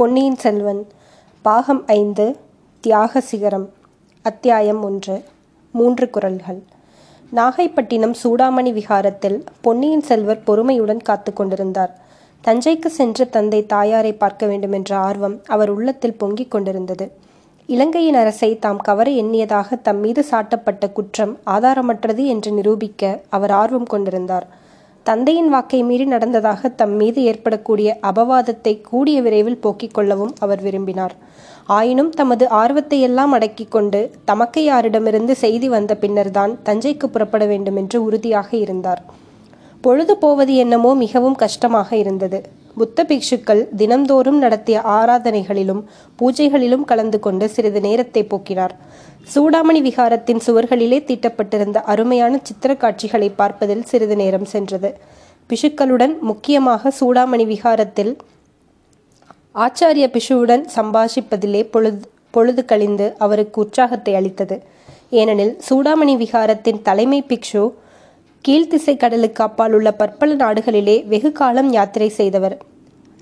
பொன்னியின் செல்வன் பாகம் ஐந்து தியாக சிகரம் அத்தியாயம் ஒன்று மூன்று குரல்கள். நாகைப்பட்டினம் சூடாமணி விகாரத்தில் பொன்னியின் செல்வர் பொறுமையுடன் காத்து கொண்டிருந்தார். தஞ்சைக்கு சென்று தந்தை தாயாரை பார்க்க வேண்டுமென்ற ஆர்வம் அவர் உள்ளத்தில் பொங்கிக் கொண்டிருந்தது. இலங்கையின் அரசை தாம் கவர எண்ணியதாக தம் மீது சாட்டப்பட்ட குற்றம் ஆதாரமற்றது என்று நிரூபிக்க அவர் ஆர்வம் கொண்டிருந்தார். தந்தையின் வாக்கை மீறி நடந்ததாக தம் மீது ஏற்படக்கூடிய அபவாதத்தை கூடிய விரைவில் போக்கிக் கொள்ளவும் அவர் விரும்பினார். ஆயினும் தமது ஆர்வத்தை எல்லாம் அடக்கிக் கொண்டு தமக்கையாரிடமிருந்து செய்தி வந்த பின்னர்தான் தஞ்சைக்கு புறப்பட வேண்டுமென்று உறுதியாக இருந்தார். பொழுது போவது என்னமோ மிகவும் கஷ்டமாக இருந்தது. புத்த பிக்ஷுக்கள் தினம்தோறும் நடத்திய ஆராதனைகளிலும் பூஜைகளிலும் கலந்து கொண்டு சிறிது நேரத்தை போக்கினார். சூடாமணி விகாரத்தின் சுவர்களிலே தீட்டப்பட்டிருந்த அருமையான சித்திர காட்சிகளை பார்ப்பதில் சிறிது நேரம் சென்றது. பிஷுக்களுடன் முக்கியமாக சூடாமணி விகாரத்தில் ஆச்சாரிய பிஷுவுடன் சம்பாஷிப்பதிலே பொழுது பொழுது கழிந்து அவருக்கு உற்சாகத்தை அளித்தது. ஏனெனில் சூடாமணி விகாரத்தின் தலைமை பிக்ஷு கீழ்த்திசை கடலுக்கு அப்பால் உள்ள பற்பல நாடுகளிலே வெகு காலம் யாத்திரை செய்தவர்.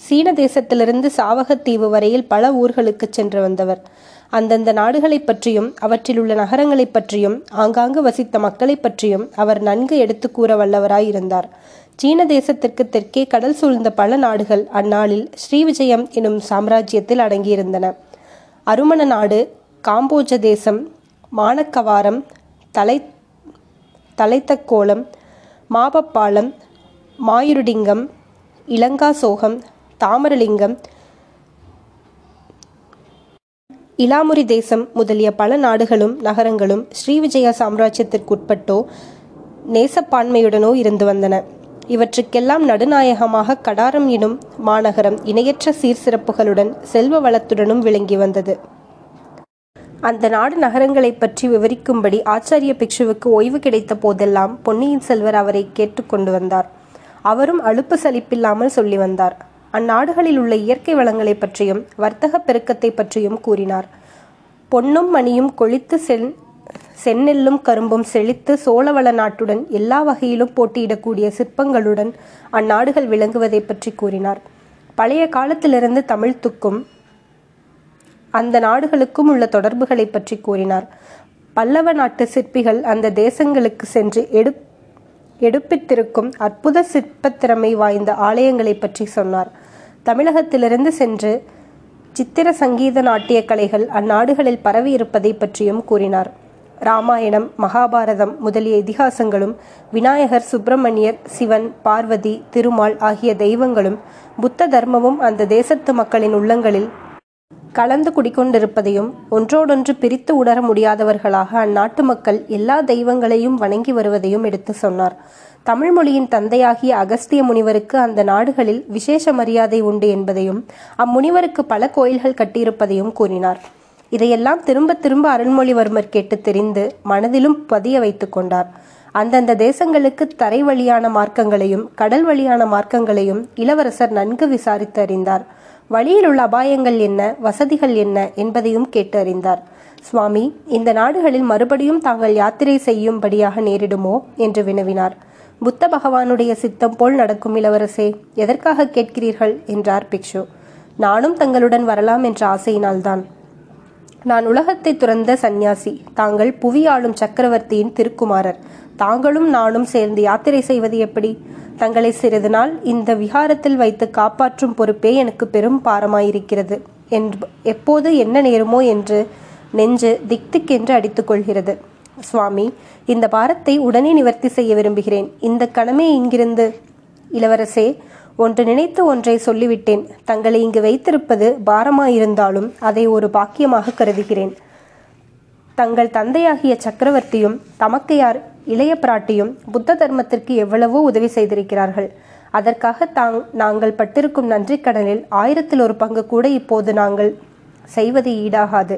சீன தேசத்திலிருந்து சாவகத்தீவு வரையில் பல ஊர்களுக்கு சென்று வந்தவர். அந்தந்த நாடுகளைப் பற்றியும் அவற்றில் உள்ள நகரங்களைப் பற்றியும் ஆங்காங்கு வசித்த மக்களைப் பற்றியும் அவர் நன்கு எடுத்து கூற வல்லவராயிருந்தார். சீன தேசத்திற்கு தெற்கே கடல் சூழ்ந்த பல நாடுகள் அந்நாளில் ஸ்ரீவிஜயம் எனும் சாம்ராஜ்யத்தில் அடங்கியிருந்தன. அருமண நாடு காம்போஜ தேசம் மானக்கவாரம் தலை தலைத்தக்கோலம் மாபப்பாலம் மாயுருடிங்கம் இளங்காசோகம் தாமரலிங்கம் இலாமுரி தேசம் முதலிய பல நாடுகளும் நகரங்களும் ஸ்ரீவிஜய சாம்ராஜ்யத்திற்குட்பட்டோ நேசப்பான்மையுடனோ இருந்து வந்தன. இவற்றுக்கெல்லாம் நடுநாயகமாக கடாரம் எனும் மாநகரம் இணையற்ற சீர்சிறப்புகளுடன் செல்வ வளத்துடனும் விளங்கி வந்தது. அந்த நாடு நகரங்களைப் பற்றி விவரிக்கும்படி ஆச்சாரிய பிக்ஷுவுக்கு ஓய்வு கிடைத்த போதெல்லாம் பொன்னியின் செல்வர் அவரை கேட்டுக்கொண்டு வந்தார். அவரும் அலுப்பு சலிப்பில்லாமல் சொல்லி வந்தார். அந்நாடுகளில் உள்ள இயற்கை வளங்களைப் பற்றியும் வர்த்தக பெருக்கத்தை பற்றியும் கூறினார். பொன்னும் மணியும் கொளித்து சென் செந்நெல்லும் கரும்பும் செழித்து சோழவள நாட்டுடன் எல்லா வகையிலும் போட்டியிடக்கூடிய சிற்பங்களுடன் அந்நாடுகள் விளங்குவதை பற்றி கூறினார். பழைய காலத்திலிருந்து தமிழ்த்துக்கும் அந்த நாடுகளுக்கும் உள்ள தொடர்புகளை பற்றி கூறினார். பல்லவ நாட்டு சிற்பிகள் அந்த தேசங்களுக்கு சென்று எடு எடுப்பித்திருக்கும் அற்புத சிற்பத்திறமை வாய்ந்த ஆலயங்களை பற்றி சொன்னார். தமிழகத்திலிருந்து சென்று சித்திர சங்கீத நாட்டிய கலைகள் அந்நாடுகளில் பரவி இருப்பதை பற்றியும் கூறினார். ராமாயணம் மகாபாரதம் முதலிய இதிகாசங்களும் விநாயகர் சுப்பிரமணியர் சிவன் பார்வதி திருமால் ஆகிய தெய்வங்களும் புத்த தர்மமும் அந்த தேசத்து மக்களின் உள்ளங்களில் கலந்து குடிக்கொண்டிருப்பதையும் ஒன்றோடொன்று பிரித்து உணர முடியாதவர்களாக அந்நாட்டு மக்கள் எல்லா தெய்வங்களையும் வணங்கி வருவதையும் எடுத்து சொன்னார். தமிழ் மொழியின் தந்தையாகிய அகஸ்திய முனிவருக்கு அந்த நாடுகளில் விசேஷ மரியாதை உண்டு என்பதையும் அம்முனிவருக்கு பல கோயில்கள் கட்டியிருப்பதையும் கூறினார். இதையெல்லாம் திரும்ப திரும்ப அருள்மொழிவர்மர் கேட்டு தெரிந்து மனதிலும் பதிய வைத்துக் கொண்டார். அந்தந்த தேசங்களுக்கு தரை வழியான மார்க்கங்களையும் கடல் வழியான மார்க்கங்களையும் இளவரசர் நன்கு விசாரித்து அறிந்தார். வழியில் உள்ள அபாயங்கள் என்ன வசதிகள் என்ன என்பதையும் கேட்டு அறிந்தார் சுவாமி இந்த நாடுகளில் மறுபடியும் தாங்கள் யாத்திரை செய்யும்படியாக நேரிடுமோ? என்று வினவினார். புத்த பகவானுடைய சித்தம் போல் நடக்கும் இளவரசே. எதற்காக கேட்கிறீர்கள்? என்றார் பிக்ஷு. நானும் தங்களுடன் வரலாம் என்ற ஆசையினால்தான். நான் உலகத்தை துறந்த சந்நியாசி. தாங்கள் புவி ஆளும் சக்கரவர்த்தியின் திருக்குமாரர். தாங்களும் நானும் சேர்ந்து யாத்திரை செய்வது எப்படி? தங்களை சிறிது நாள் இந்த விஹாரத்தில் வைத்து காப்பாற்றும் பொறுப்பே எனக்கு பெரும் பாரமாயிருக்கிறது. என்று எப்போது என்ன நேருமோ என்று நெஞ்சு திக் திக் என்று அடித்துக்கொள்கிறது சுவாமி இந்த பாரத்தை உடனே நிவர்த்தி செய்ய விரும்புகிறேன். இந்த கணமே இங்கிருந்து. இளவரசே ஒன்று நினைத்து ஒன்றை சொல்லிவிட்டேன். தங்களை இங்கு வைத்திருப்பது பாரமாயிருந்தாலும் அதை ஒரு பாக்கியமாக கருதுகிறேன். தங்கள் தந்தையாகிய சக்கரவர்த்தியும் தமக்கையார் இளைய பிராட்டியும் புத்த தர்மத்திற்கு எவ்வளவோ உதவி செய்திருக்கிறார்கள். அதற்காக தாங் நாங்கள் பட்டிருக்கும் நன்றி கடனில் ஆயிரத்தில் ஒரு பங்கு கூட இப்போது நாங்கள் செய்வது ஈடாகாது.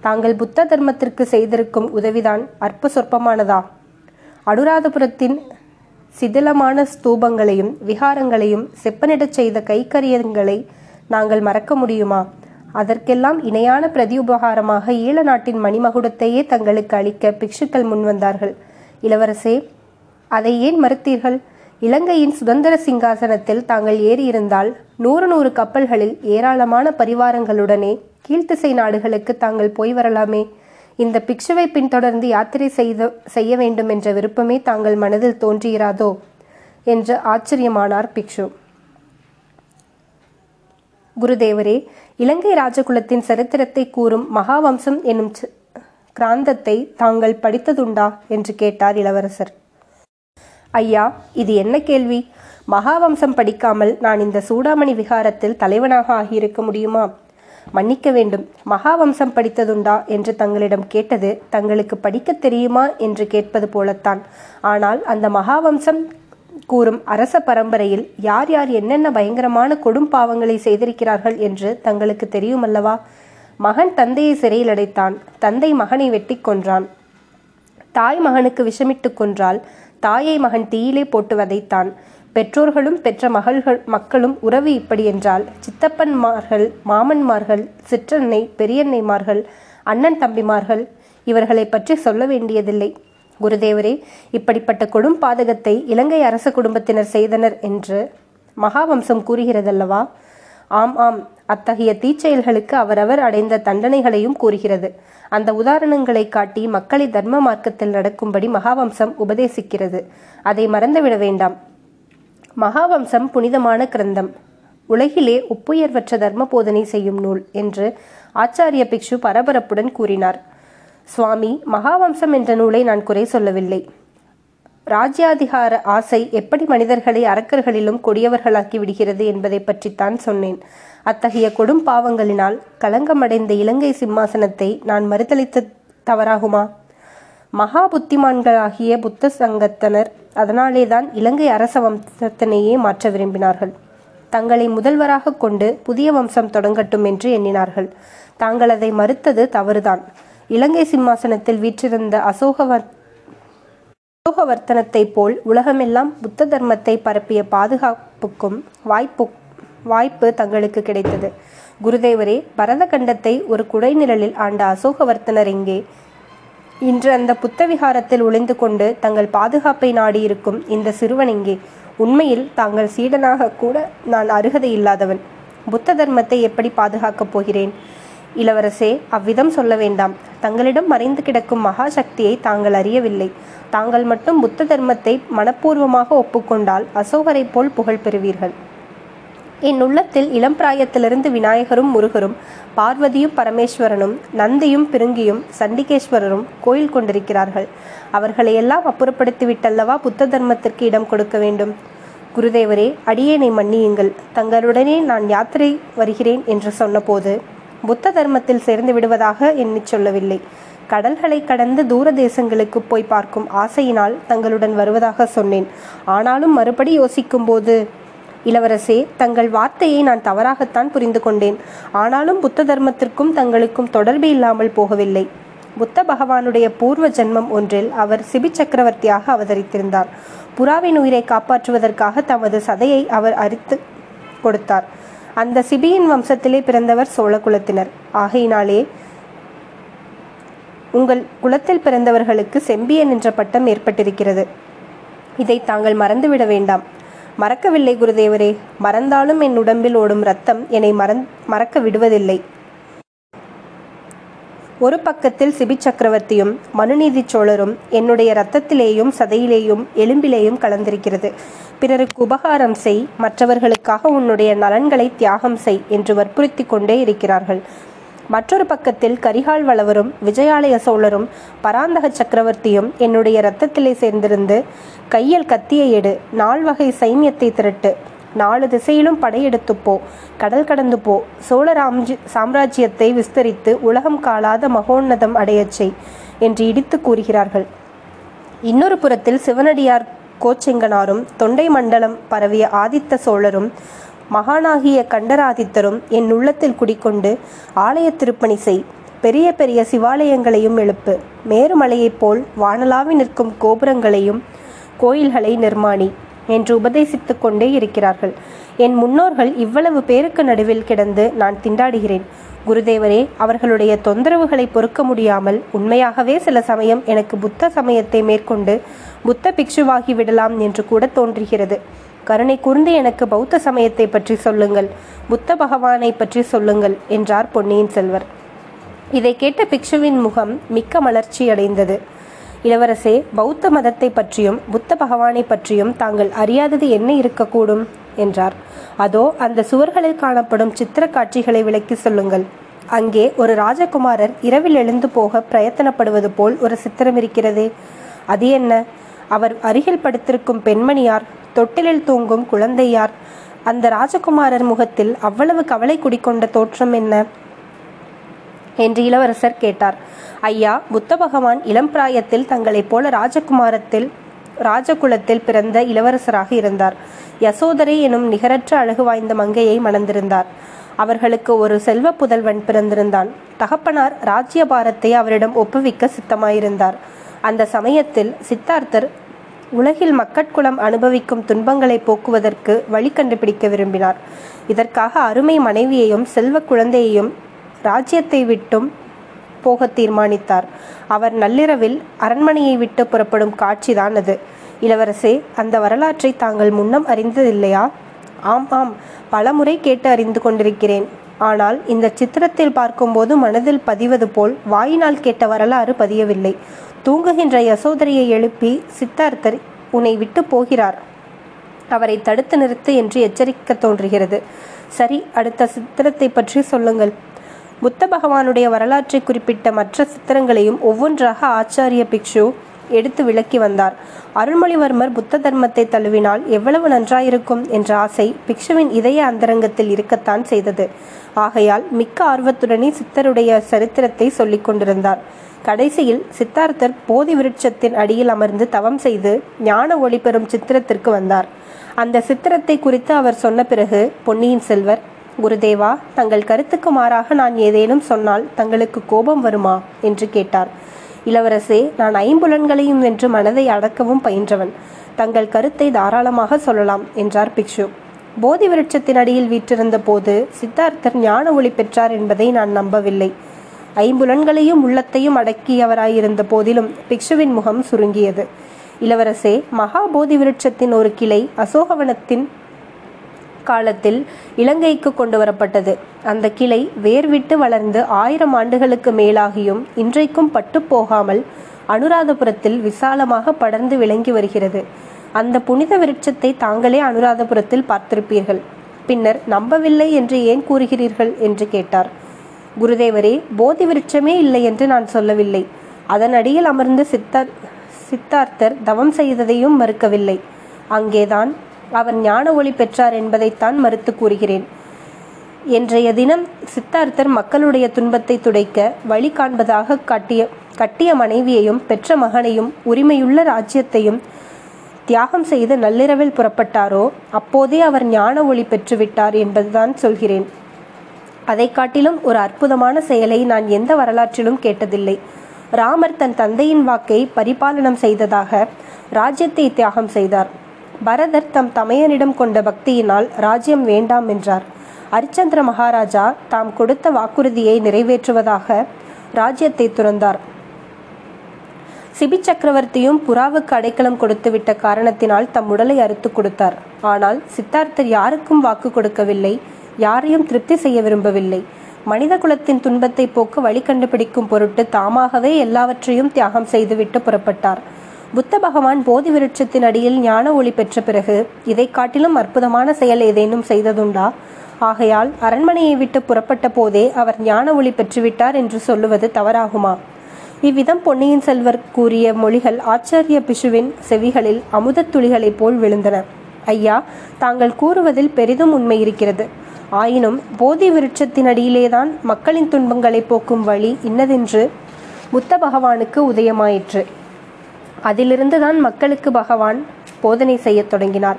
தாங்கள் புத்த தர்மத்திற்கு செய்திருக்கும் உதவிதான் அற்ப சொற்பமானதா? அனுராதபுரத்தின் சிதிலமான ஸ்தூபங்களையும் விகாரங்களையும் செப்பனிடச் செய்த கைக்கரியங்களை நாங்கள் மறக்க முடியுமா? அதற்கெல்லாம் இணையான பிரதியுபகாரமாக ஈழ நாட்டின் மணிமகுடத்தையே தங்களுக்கு அளிக்க பிக்ஷுக்கள் முன்வந்தார்கள் இளவரசே அதை ஏன் மறுத்தீர்கள்? இலங்கையின் சுதந்திர சிங்காசனத்தில் தாங்கள் ஏறியிருந்தால் நூறு நூறு கப்பல்களில் ஏராளமான பரிவாரங்களுடனே கீழ்த்திசை நாடுகளுக்கு தாங்கள் போய் வரலாமே. இந்த பிக்ஷுவை பின்தொடர்ந்து யாத்திரை செய்த செய்ய வேண்டும் என்ற விருப்பமே தாங்கள் மனதில் தோன்றுகிறாதோ? என்று ஆச்சரியமானார் பிக்ஷு. குருதேவரே இலங்கை ராஜகுலத்தின் சரித்திரத்தை கூறும் மகாவம்சம் என்னும் ச- கிராந்தத்தை தாங்கள் படித்ததுண்டா? என்று கேட்டார் இளவரசர். ஐயா இது என்ன கேள்வி? மகாவம்சம் படிக்காமல் நான் இந்த சூடாமணி விகாரத்தில் தலைவனாக ஆகியிருக்க முடியுமா? மன்னிக்க வேண்டும். மகாவம்சம் படித்ததுண்டா? என்று தங்களிடம் கேட்டது தங்களுக்கு படிக்கத் தெரியுமா? என்று கேட்பது போலத்தான். ஆனால் அந்த மகாவம்சம் கூறும் அரச பரம்பரையில் யார் யார் என்னென்ன பயங்கரமான கொடும் பாவங்களை செய்திருக்கிறார்கள் என்று தங்களுக்கு தெரியுமல்லவா? மகன் தந்தையை சிறையில் அடைத்தான். தந்தை மகனை வெட்டி கொன்றான். தாய் மகனுக்கு விஷமிட்டு கொன்றால் தாயை மகன் தீயிலே போட்டு வதைத்தான். பெற்றோர்களும் பெற்ற மகள்கள் மக்களும் உறவு இப்படி என்றால் சித்தப்பன்மார்கள் மாமன்மார்கள் சிற்றன்னை பெரியன்னைமார்கள் அண்ணன் தம்பிமார்கள் இவர்களை பற்றி சொல்ல வேண்டியதில்லை. குருதேவரே இப்படிப்பட்ட கொடும் பாதகத்தை இலங்கை அரச குடும்பத்தினர் செய்தனர் என்று மகாவம்சம் கூறுகிறதல்லவா? ஆம் ஆம். அத்தகைய தீச்செயல்களுக்கு அவரவர் அடைந்த தண்டனைகளையும் கூறுகிறது. அந்த உதாரணங்களை காட்டி மக்களை தர்ம மார்க்கத்தில் நடக்கும்படி மகாவம்சம் உபதேசிக்கிறது. அதை மறந்துவிட வேண்டாம். மகாவம்சம் புனிதமான கிரந்தம். உலகிலே ஒப்புயர்வற்ற தர்ம போதனை செய்யும் நூல் என்று ஆச்சாரிய பிக்ஷு பரபரப்புடன் கூறினார். சுவாமி மகாவம்சம் என்ற நூலை நான் குறை சொல்லவில்லை. ராஜ்யாதிகார ஆசை எப்படி மனிதர்களை அரக்கர்களிலும் கொடியவர்களாக்கி விடுகிறது என்பதை பற்றித்தான் சொன்னேன். அத்தகைய கொடும் பாவங்களினால் களங்கமடைந்த இலங்கை சிம்மாசனத்தை நான் மறுதளித்த தவறாகுமா? மகா புத்திமான்களாகிய புத்த சங்கத்தனர் அதனாலேதான் இலங்கை அரச வம்சத்தினையே மாற்ற விரும்பினார்கள். தங்களை முதல்வராக கொண்டு புதிய வம்சம் தொடங்கட்டும் என்று எண்ணினார்கள். தாங்கள் அதை மறுத்தது தவறுதான். இலங்கை சிம்மாசனத்தில் வீற்றிருந்த அசோகவர் அசோகவர்த்தனத்தை போல் உலகமெல்லாம் புத்த தர்மத்தை பரப்பிய பாதுகாப்புக்கும் வாய்ப்பு வாய்ப்பு தங்களுக்கு கிடைத்தது. குருதேவரே பரத கண்டத்தை ஒரு குடைநிழலில் ஆண்ட அசோகவர்த்தனர் எங்கே? இன்று அந்த புத்தவிகாரத்தில் ஒளிந்து கொண்டு தங்கள் பாதுகாப்பை நாடியிருக்கும் இந்த சிறுவனிங்கே உண்மையில் தாங்கள் சீடனாக கூட நான் அருகதை இல்லாதவன். புத்த தர்மத்தை எப்படி பாதுகாக்கப் போகிறேன்? இளவரசே அவ்விதம் சொல்ல வேண்டாம். தங்களிடம் மறைந்து கிடக்கும் மகாசக்தியை தாங்கள் அறியவில்லை. தாங்கள் மட்டும் புத்த தர்மத்தை மனப்பூர்வமாக ஒப்புக்கொண்டால் அசோகரைப் போல் புகழ் பெறுவீர்கள். என் உள்ளத்தில் இளம் பிராயத்திலிருந்து விநாயகரும் முருகரும் பார்வதியும் பரமேஸ்வரனும் நந்தியும் பிருங்கியும் சண்டிகேஸ்வரரும் கோயில் கொண்டிருக்கிறார்கள். அவர்களை எல்லாம் அப்புறப்படுத்திவிட்டல்லவா புத்த தர்மத்திற்கு இடம் கொடுக்க வேண்டும்? குருதேவரே அடியேனை மன்னியுங்கள். தங்களுடனே நான் யாத்திரை வருகிறேன் என்று சொன்னபோது புத்த தர்மத்தில் சேர்ந்து விடுவதாக எண்ணி சொல்லவில்லை. கடல்களை கடந்து தூர தேசங்களுக்கு போய் பார்க்கும் ஆசையினால் தங்களுடன் வருவதாக சொன்னேன். ஆனாலும் மறுபடி யோசிக்கும்போது இளவரசே தங்கள் வார்த்தையை நான் தவறாகத்தான் புரிந்து கொண்டேன். ஆனாலும் புத்த தர்மத்திற்கும் தங்களுக்கும் தொடர்பு இல்லாமல் போகவில்லை. புத்த பகவானுடைய பூர்வ ஜென்மம் ஒன்றில் அவர் சிபி சக்கரவர்த்தியாக அவதரித்திருந்தார். புறாவின் உயிரை காப்பாற்றுவதற்காக தமது சதையை அவர் அரித்து கொடுத்தார். அந்த சிபியின் வம்சத்திலே பிறந்தவர் சோழ குலத்தினர். ஆகையினாலே உங்கள் குலத்தில் பிறந்தவர்களுக்கு செம்பியன் என்ற பட்டம் ஏற்பட்டிருக்கிறது. இதை தாங்கள் மறந்துவிட வேண்டாம். மறக்கவில்லை குருதேவரே மறந்தாலும் என் உடம்பில் ஓடும் ரத்தம் என்னை மறந் மறக்க விடுவதில்லை ஒரு பக்கத்தில் சிபி சக்கரவர்த்தியும் மனுநீதி சோழரும் என்னுடைய இரத்தத்திலேயும் சதையிலேயும் எலும்பிலேயும் கலந்திருக்கிறது. பிறருக்கு உபகாரம் செய் மற்றவர்களுக்காக உன்னுடைய நலன்களை தியாகம் செய் என்று வற்புறுத்தி கொண்டே இருக்கிறார்கள். மற்றொரு பக்கத்தில் கரிகால் வளவரும் விஜயாலய சோழரும் பராந்தக சக்கரவர்த்தியும் என்னுடைய இரத்தத்திலே சேர்ந்திருந்து கையில் கத்தியை எடு நால்வகை சைன்யத்தை திரட்டு. நாலு திசையிலும் படையெடுத்து போ கடல் கடந்து போ. சோழ ராம்ஜி சாம்ராஜ்யத்தை விஸ்தரித்து உலகம் காலாத மகோன்னதம் அடையச் செய் என்று இடித்து கூறுகிறார்கள். இன்னொரு புறத்தில் சிவனடியார் கோச்செங்கனாரும் தொண்டை மண்டலம் பரவிய ஆதித்த சோழரும் மகானாகிய கண்டராதித்தரும் என் உள்ளத்தில் குடிக்கொண்டு ஆலய திருப்பணி செய் பெரிய பெரிய சிவாலயங்களையும் எழுப்பு மேருமலையைப் போல் வானலாவி நிற்கும் கோபுரங்களையும் கோயில்களை நிர்மாணி என்று உபதேசித்துக் கொண்டே இருக்கிறார்கள். என் முன்னோர்கள் இவ்வளவு பேருக்கு நடுவில் கிடந்து நான் திண்டாடுகிறேன். குருதேவரே அவர்களுடைய தொந்தரவுகளை பொறுக்க முடியாமல் உண்மையாகவே சில சமயம் எனக்கு புத்த சமயத்தை மேற்கொண்டு புத்த பிக்ஷுவாகி விடலாம் என்று கூட தோன்றுகிறது. கருணை கூர்ந்து எனக்கு பௌத்த சமயத்தை பற்றி சொல்லுங்கள் புத்த பகவானை பற்றி சொல்லுங்கள் என்றார் பொன்னியின் செல்வர். இதை கேட்ட பிக்ஷுவின் முகம் மிக்க மலர்ச்சி அடைந்தது. இளவரசே பௌத்த மதத்தை பற்றியும் புத்த பகவானை பற்றியும் தாங்கள் அறியாதது என்ன இருக்கக்கூடும்? என்றார். அதோ அந்த சுவர்களில் காணப்படும் சித்திர காட்சிகளை விளக்கி சொல்லுங்கள். அங்கே ஒரு ராஜகுமாரர் இரவில் எழுந்து போக பிரயத்தனப்படுவது போல் ஒரு சித்திரம் இருக்கிறதே. அது என்ன? அவர் அருகில் படுத்திருக்கும் பெண்மணியார் தொட்டிலில் தூங்கும் குழந்தையார். அந்த ராஜகுமாரர் முகத்தில் அவ்வளவு கவலை குடிக்கொண்ட தோற்றம் என்ன? என்று இளவரசர் கேட்டார். ஐயா புத்த பகவான் இளம் பிராயத்தில் தங்களைப் போல ராஜகுமாரத்தில் ராஜகுலத்தில் பிறந்த இளவரசராக இருந்தார். யசோதரை எனும் நிகரற்ற அழகு வாய்ந்த மங்கையை மணந்திருந்தார். அவர்களுக்கு ஒரு செல்வ புதல்வன் பிறந்திருந்தான். தகப்பனார் ராஜ்யபாரத்தை அவரிடம் ஒப்புவிக்க சித்தமாயிருந்தார். அந்த சமயத்தில் சித்தார்த்தர் உலகில் மக்கட்குலம் அனுபவிக்கும் துன்பங்களை போக்குவதற்கு வழி கண்டுபிடிக்க விரும்பினார். இதற்காக அருமை மனைவியையும் செல்வ குழந்தையையும் ராஜ்யத்தை விட்டும் போக தீர்மானித்தார். அவர் நள்ளிரவில் அரண்மனையை விட்டு புறப்படும் காட்சிதான் அது. இளவரசே அந்த வரலாற்றை தாங்கள் முன்னம் அறிந்ததில்லையா? ஆம் ஆம். பலமுறை கேட்டு அறிந்து கொண்டிருக்கிறேன். ஆனால் இந்த சித்திரத்தில் பார்க்கும்போது மனதில் பதிவது போல் வாயினால் கேட்ட வரலாறு பதியவில்லை. தூங்குகின்ற யசோதரியை எழுப்பி சித்தார்த்தர் உன்னை விட்டு போகிறார். அவரை தடுத்து நிறுத்து என்று எச்சரிக்க தோன்றுகிறது. சரி அடுத்த சித்திரத்தை பற்றி சொல்லுங்கள். புத்த பகவானுடைய வரலாற்றை குறிப்பிட்ட மற்ற சித்திரங்களையும் ஒவ்வொன்றாக ஆச்சாரிய பிக்ஷு எடுத்து விளக்கி வந்தார். அருள்மொழிவர்மர் புத்த தர்மத்தை தழுவினால் எவ்வளவு நன்றாயிருக்கும் என்ற ஆசை பிக்ஷுவின் இதய அந்தரங்கத்தில் இருக்கத்தான் செய்தது. ஆகையால் மிக்க ஆர்வத்துடனே சித்தருடைய சரித்திரத்தை சொல்லிக் கொண்டிருந்தார். கடைசியில் சித்தார்த்தர் போதி விருட்சத்தின் அடியில் அமர்ந்து தவம் செய்து ஞான ஒளி பெறும் சித்திரத்திற்கு வந்தார். அந்த சித்திரத்தை குறித்து அவர் சொன்ன பிறகு பொன்னியின் செல்வர் குருதேவா தங்கள் கருத்துக்கு மாறாக நான் ஏதேனும் சொன்னால் தங்களுக்கு கோபம் வருமா? என்று கேட்டார். இளவரசே நான் ஐம்புலன்களையும் வென்று மனதை அடக்கவும் பயின்றவன். தங்கள் கருத்தை தாராளமாக சொல்லலாம் என்றார் பிக்ஷு. போதி விருட்சத்தின் அடியில் வீற்றிருந்த போது சித்தார்த்தர் ஞான ஒளி பெற்றார் என்பதை நான் நம்பவில்லை. ஐம்புலன்களையும் உள்ளத்தையும் அடக்கியவராயிருந்த போதிலும் பிக்ஷுவின் முகம் சுருங்கியது. இளவரசே மகாபோதி விருட்சத்தின் ஒரு கிளை அசோகவனத்தின் காலத்தில் இலங்கைக்கு கொண்டு வரப்பட்டது. அந்த கிளை வேர்விட்டு வளர்ந்து ஆயிரம் ஆண்டுகளுக்கு மேலாகியும் இன்றைக்கும் பட்டு போகாமல் அனுராதபுரத்தில் விசாலமாக படர்ந்து விளங்கி வருகிறது. அந்த புனித விருட்சத்தை தாங்களே அனுராதபுரத்தில் பார்த்திருப்பீர்கள். பின்னர் நம்பவில்லை என்று ஏன் கூறுகிறீர்கள்? என்று கேட்டார். குருதேவரே போதி விருட்சமே இல்லை என்று நான் சொல்லவில்லை. அதன் அடியில் அமர்ந்து சித்தார் சித்தார்த்தர் தவம் செய்ததையும் மறுக்கவில்லை. அங்கேதான் அவர் ஞான ஒளி பெற்றார் என்பதைத்தான் மறுத்து கூறுகிறேன். என்றைய தினம் சித்தார்த்தர் மக்களுடைய துன்பத்தை துடைக்க வழி காண்பதாக காட்டிய கட்டிய மனைவியையும் பெற்ற மகனையும் உரிமையுள்ள ராஜ்யத்தையும் தியாகம் செய்து நள்ளிரவில் புறப்பட்டாரோ அப்போதே அவர் ஞான ஒளி பெற்றுவிட்டார் என்பதுதான் சொல்கிறேன். அதை காட்டிலும் ஒரு அற்புதமான செயலை நான் எந்த வரலாற்றிலும் கேட்டதில்லை. ராமர் தன் தந்தையின் வாக்கை பரிபாலனம் செய்ததாக ராஜ்யத்தை தியாகம் செய்தார். பரதர் தம் தமையனிடம் கொண்ட பக்தியினால் ராஜ்யம் வேண்டாம் என்றார். அரிச்சந்திர மகாராஜா தாம் கொடுத்த வாக்குறுதியை நிறைவேற்றுவதாக ராஜ்யத்தை துறந்தார். சிபி சக்கரவர்த்தியும் புறாவுக்கு அடைக்கலம் கொடுத்துவிட்ட காரணத்தினால் தம் உடலை அறுத்து கொடுத்தார். ஆனால் சித்தார்த்தர் யாருக்கும் வாக்கு கொடுக்கவில்லை. யாரையும் திருப்தி செய்ய விரும்பவில்லை. மனித குலத்தின் துன்பத்தை போக்கு வழி கண்டுபிடிக்கும் பொருட்டு தாமாகவே எல்லாவற்றையும் தியாகம் செய்துவிட்டு புறப்பட்டார். புத்த பகவான் போதி விருட்சத்தின் அடியில் ஞான ஒளி பெற்ற பிறகு இதை காட்டிலும் அற்புதமான செயல் ஏதேனும் செய்ததுண்டா? ஆகையால் அரண்மனையை விட்டு புறப்பட்ட போதே அவர் ஞான ஒளி பெற்றுவிட்டார் என்று சொல்லுவது தவறாகுமா? இவ்விதம் பொன்னியின் செல்வர் கூறிய மொழிகள் ஆச்சாரிய பிஷுவின் செவிகளில் அமுதத் துளிகளைப் போல் விழுந்தன. ஐயா தாங்கள் கூறுவதில் பெரிதும் உண்மை இருக்கிறது. ஆயினும் போதி விருட்சத்தின் அடியிலேதான் மக்களின் துன்பங்களை போக்கும் வழி இன்னதென்று புத்த பகவானுக்கு உதயமாயிற்று. அதிலிருந்து தான் மக்களுக்கு பகவான் போதனை செய்யத் தொடங்கினார்.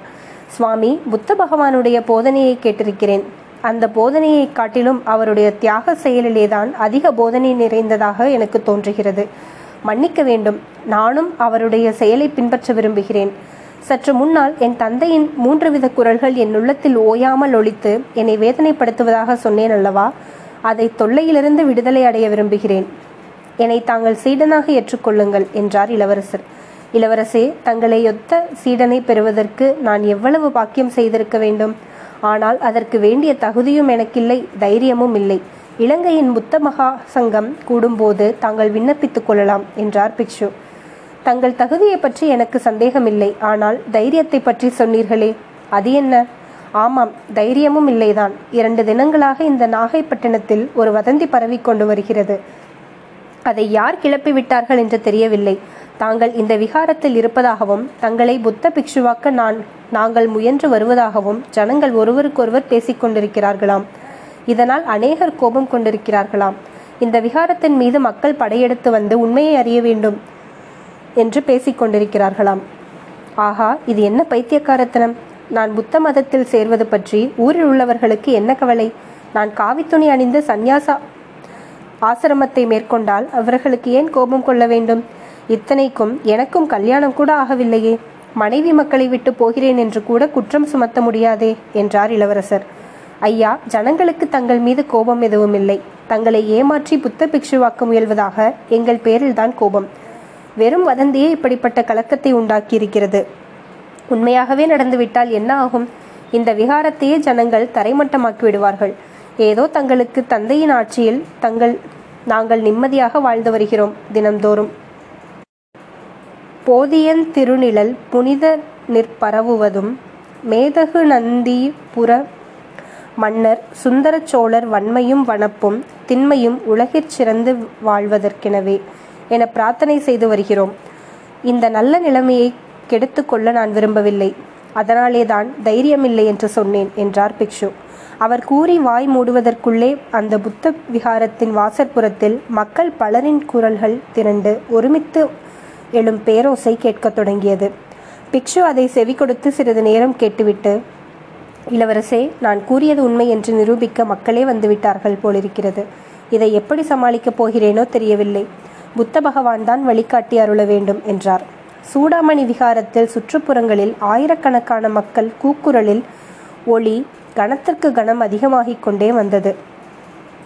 சுவாமி புத்த பகவானுடைய போதனையை கேட்டிருக்கிறேன். அந்த போதனையை காட்டிலும் அவருடைய தியாக செயலிலேதான் அதிக போதனை நிறைந்ததாக எனக்கு தோன்றுகிறது. மன்னிக்க வேண்டும். நானும் அவருடைய செயலை பின்பற்ற விரும்புகிறேன். சற்று முன்னால் என் தந்தையின் மூன்று வித குரல்கள் என் உள்ளத்தில் ஓயாமல் ஒழித்து என்னை வேதனைப்படுத்துவதாக சொன்னேன் அல்லவா? அதை தொல்லையிலிருந்து விடுதலை அடைய விரும்புகிறேன். என்னை தாங்கள் சீடனாக ஏற்றுக்கொள்ளுங்கள் என்றார் இளவரசர். இளவரசே தங்களை ஒத்த சீடனை பெறுவதற்கு நான் எவ்வளவு பாக்கியம் செய்திருக்க வேண்டும்? ஆனால் அதற்கு வேண்டிய தகுதியும் எனக்கில்லை தைரியமும் இல்லை. இலங்கையின் புத்த மகா சங்கம் கூடும்போது தாங்கள் விண்ணப்பித்துக் கொள்ளலாம் என்றார் பிக்ஷு. தங்கள் தகுதியை பற்றி எனக்கு சந்தேகமில்லை ஆனால் தைரியத்தை பற்றி சொன்னீர்களே அது என்ன? ஆமாம் தைரியமும் இல்லைதான். இரண்டு தினங்களாக இந்த நாகைப்பட்டினத்தில் ஒரு வதந்தி பரவி கொண்டு வருகிறது. அதை யார் கிளப்பி விட்டார்கள் என்று தெரியவில்லை. தாங்கள் இந்த விகாரத்தில் இருப்பதாகவும் தங்களை புத்த பிக்ஷுவாக்க நான் நாங்கள் முயன்று வருவதாகவும் ஜனங்கள் ஒருவருக்கொருவர் பேசிக் கொண்டிருக்கிறார்களாம் இதனால் அநேகர் கோபம் கொண்டிருக்கிறார்களாம். இந்த விகாரத்தின் மீது மக்கள் படையெடுத்து வந்து உண்மையை அறிய வேண்டும் என்று பேசிக் கொண்டிருக்கிறார்களாம் ஆஹா இது என்ன பைத்தியக்காரத்தனம்? நான் புத்த மதத்தில் சேர்வது பற்றி ஊரில் உள்ளவர்களுக்கு என்ன கவலை? நான் காவித்துணி அணிந்த சந்நியாச ஆசிரமத்தை மேற்கொண்டால் அவர்களுக்கு ஏன் கோபம் கொள்ள வேண்டும்? இத்தனைக்கும் எனக்கும் கல்யாணம் கூட ஆகவில்லையே. மனைவி மக்களை விட்டு போகிறேன் என்று கூட குற்றம் சுமத்த முடியாதே என்றார் இளவரசர். ஐயா ஜனங்களுக்கு தங்கள் மீது கோபம் எதுவும் இல்லை. தங்களை ஏமாற்றி புத்த பிக்ஷுவாக்க முயல்வதாக எங்கள் பேரில்தான் கோபம். வெறும் வதந்தியே இப்படிப்பட்ட கலக்கத்தை உண்டாக்கியிருக்கிறது. உண்மையாகவே நடந்துவிட்டால் என்ன ஆகும்? இந்த விகாரத்தையே ஜனங்கள் தரைமட்டமாக்கி விடுவார்கள். ஏதோ தங்களுக்கு தந்தையின் ஆட்சியில் தங்கள் நாங்கள் நிம்மதியாக வாழ்ந்து வருகிறோம் தினம்தோறும் போதியன் திருநிழல் புனித நிற்பரவுவதும் மேதகு நந்திபுர மன்னர் சுந்தர சோழர் வன்மையும் வனப்பும் திண்மையும் உலகிற் சிறந்து வாழ்வதற்கெனவே என பிரார்த்தனை செய்து வருகிறோம். இந்த நல்ல நிலைமையை கெடுத்துக்கொள்ள நான் விரும்பவில்லை. அதனாலே தான் தைரியமில்லை என்று சொன்னேன் என்றார் பிக்ஷு. அவர் கூறி வாய் மூடுவதற்குள்ளே அந்த புத்த விகாரத்தின் வாசற்புறத்தில் மக்கள் பலரின் குரல்கள் திரண்டு ஒருமித்து எழும் பேரோசை கேட்கத் தொடங்கியது. பிக்ஷு அதை செவி கொடுத்து சிறிது நேரம் கேட்டுவிட்டு இளவரசே நான் கூறியது உண்மை என்று நிரூபிக்க மக்களே வந்துவிட்டார்கள் போலிருக்கிறது. இதை எப்படி சமாளிக்கப் போகிறேனோ தெரியவில்லை. புத்த பகவான் தான் வழிகாட்டி அருள வேண்டும் என்றார். சூடாமணி விகாரத்தில் சுற்றுப்புறங்களில் ஆயிரக்கணக்கான மக்கள் கூக்குரலில் ஒளி கணத்திற்கு கணம் அதிகமாகிக் கொண்டே வந்தது.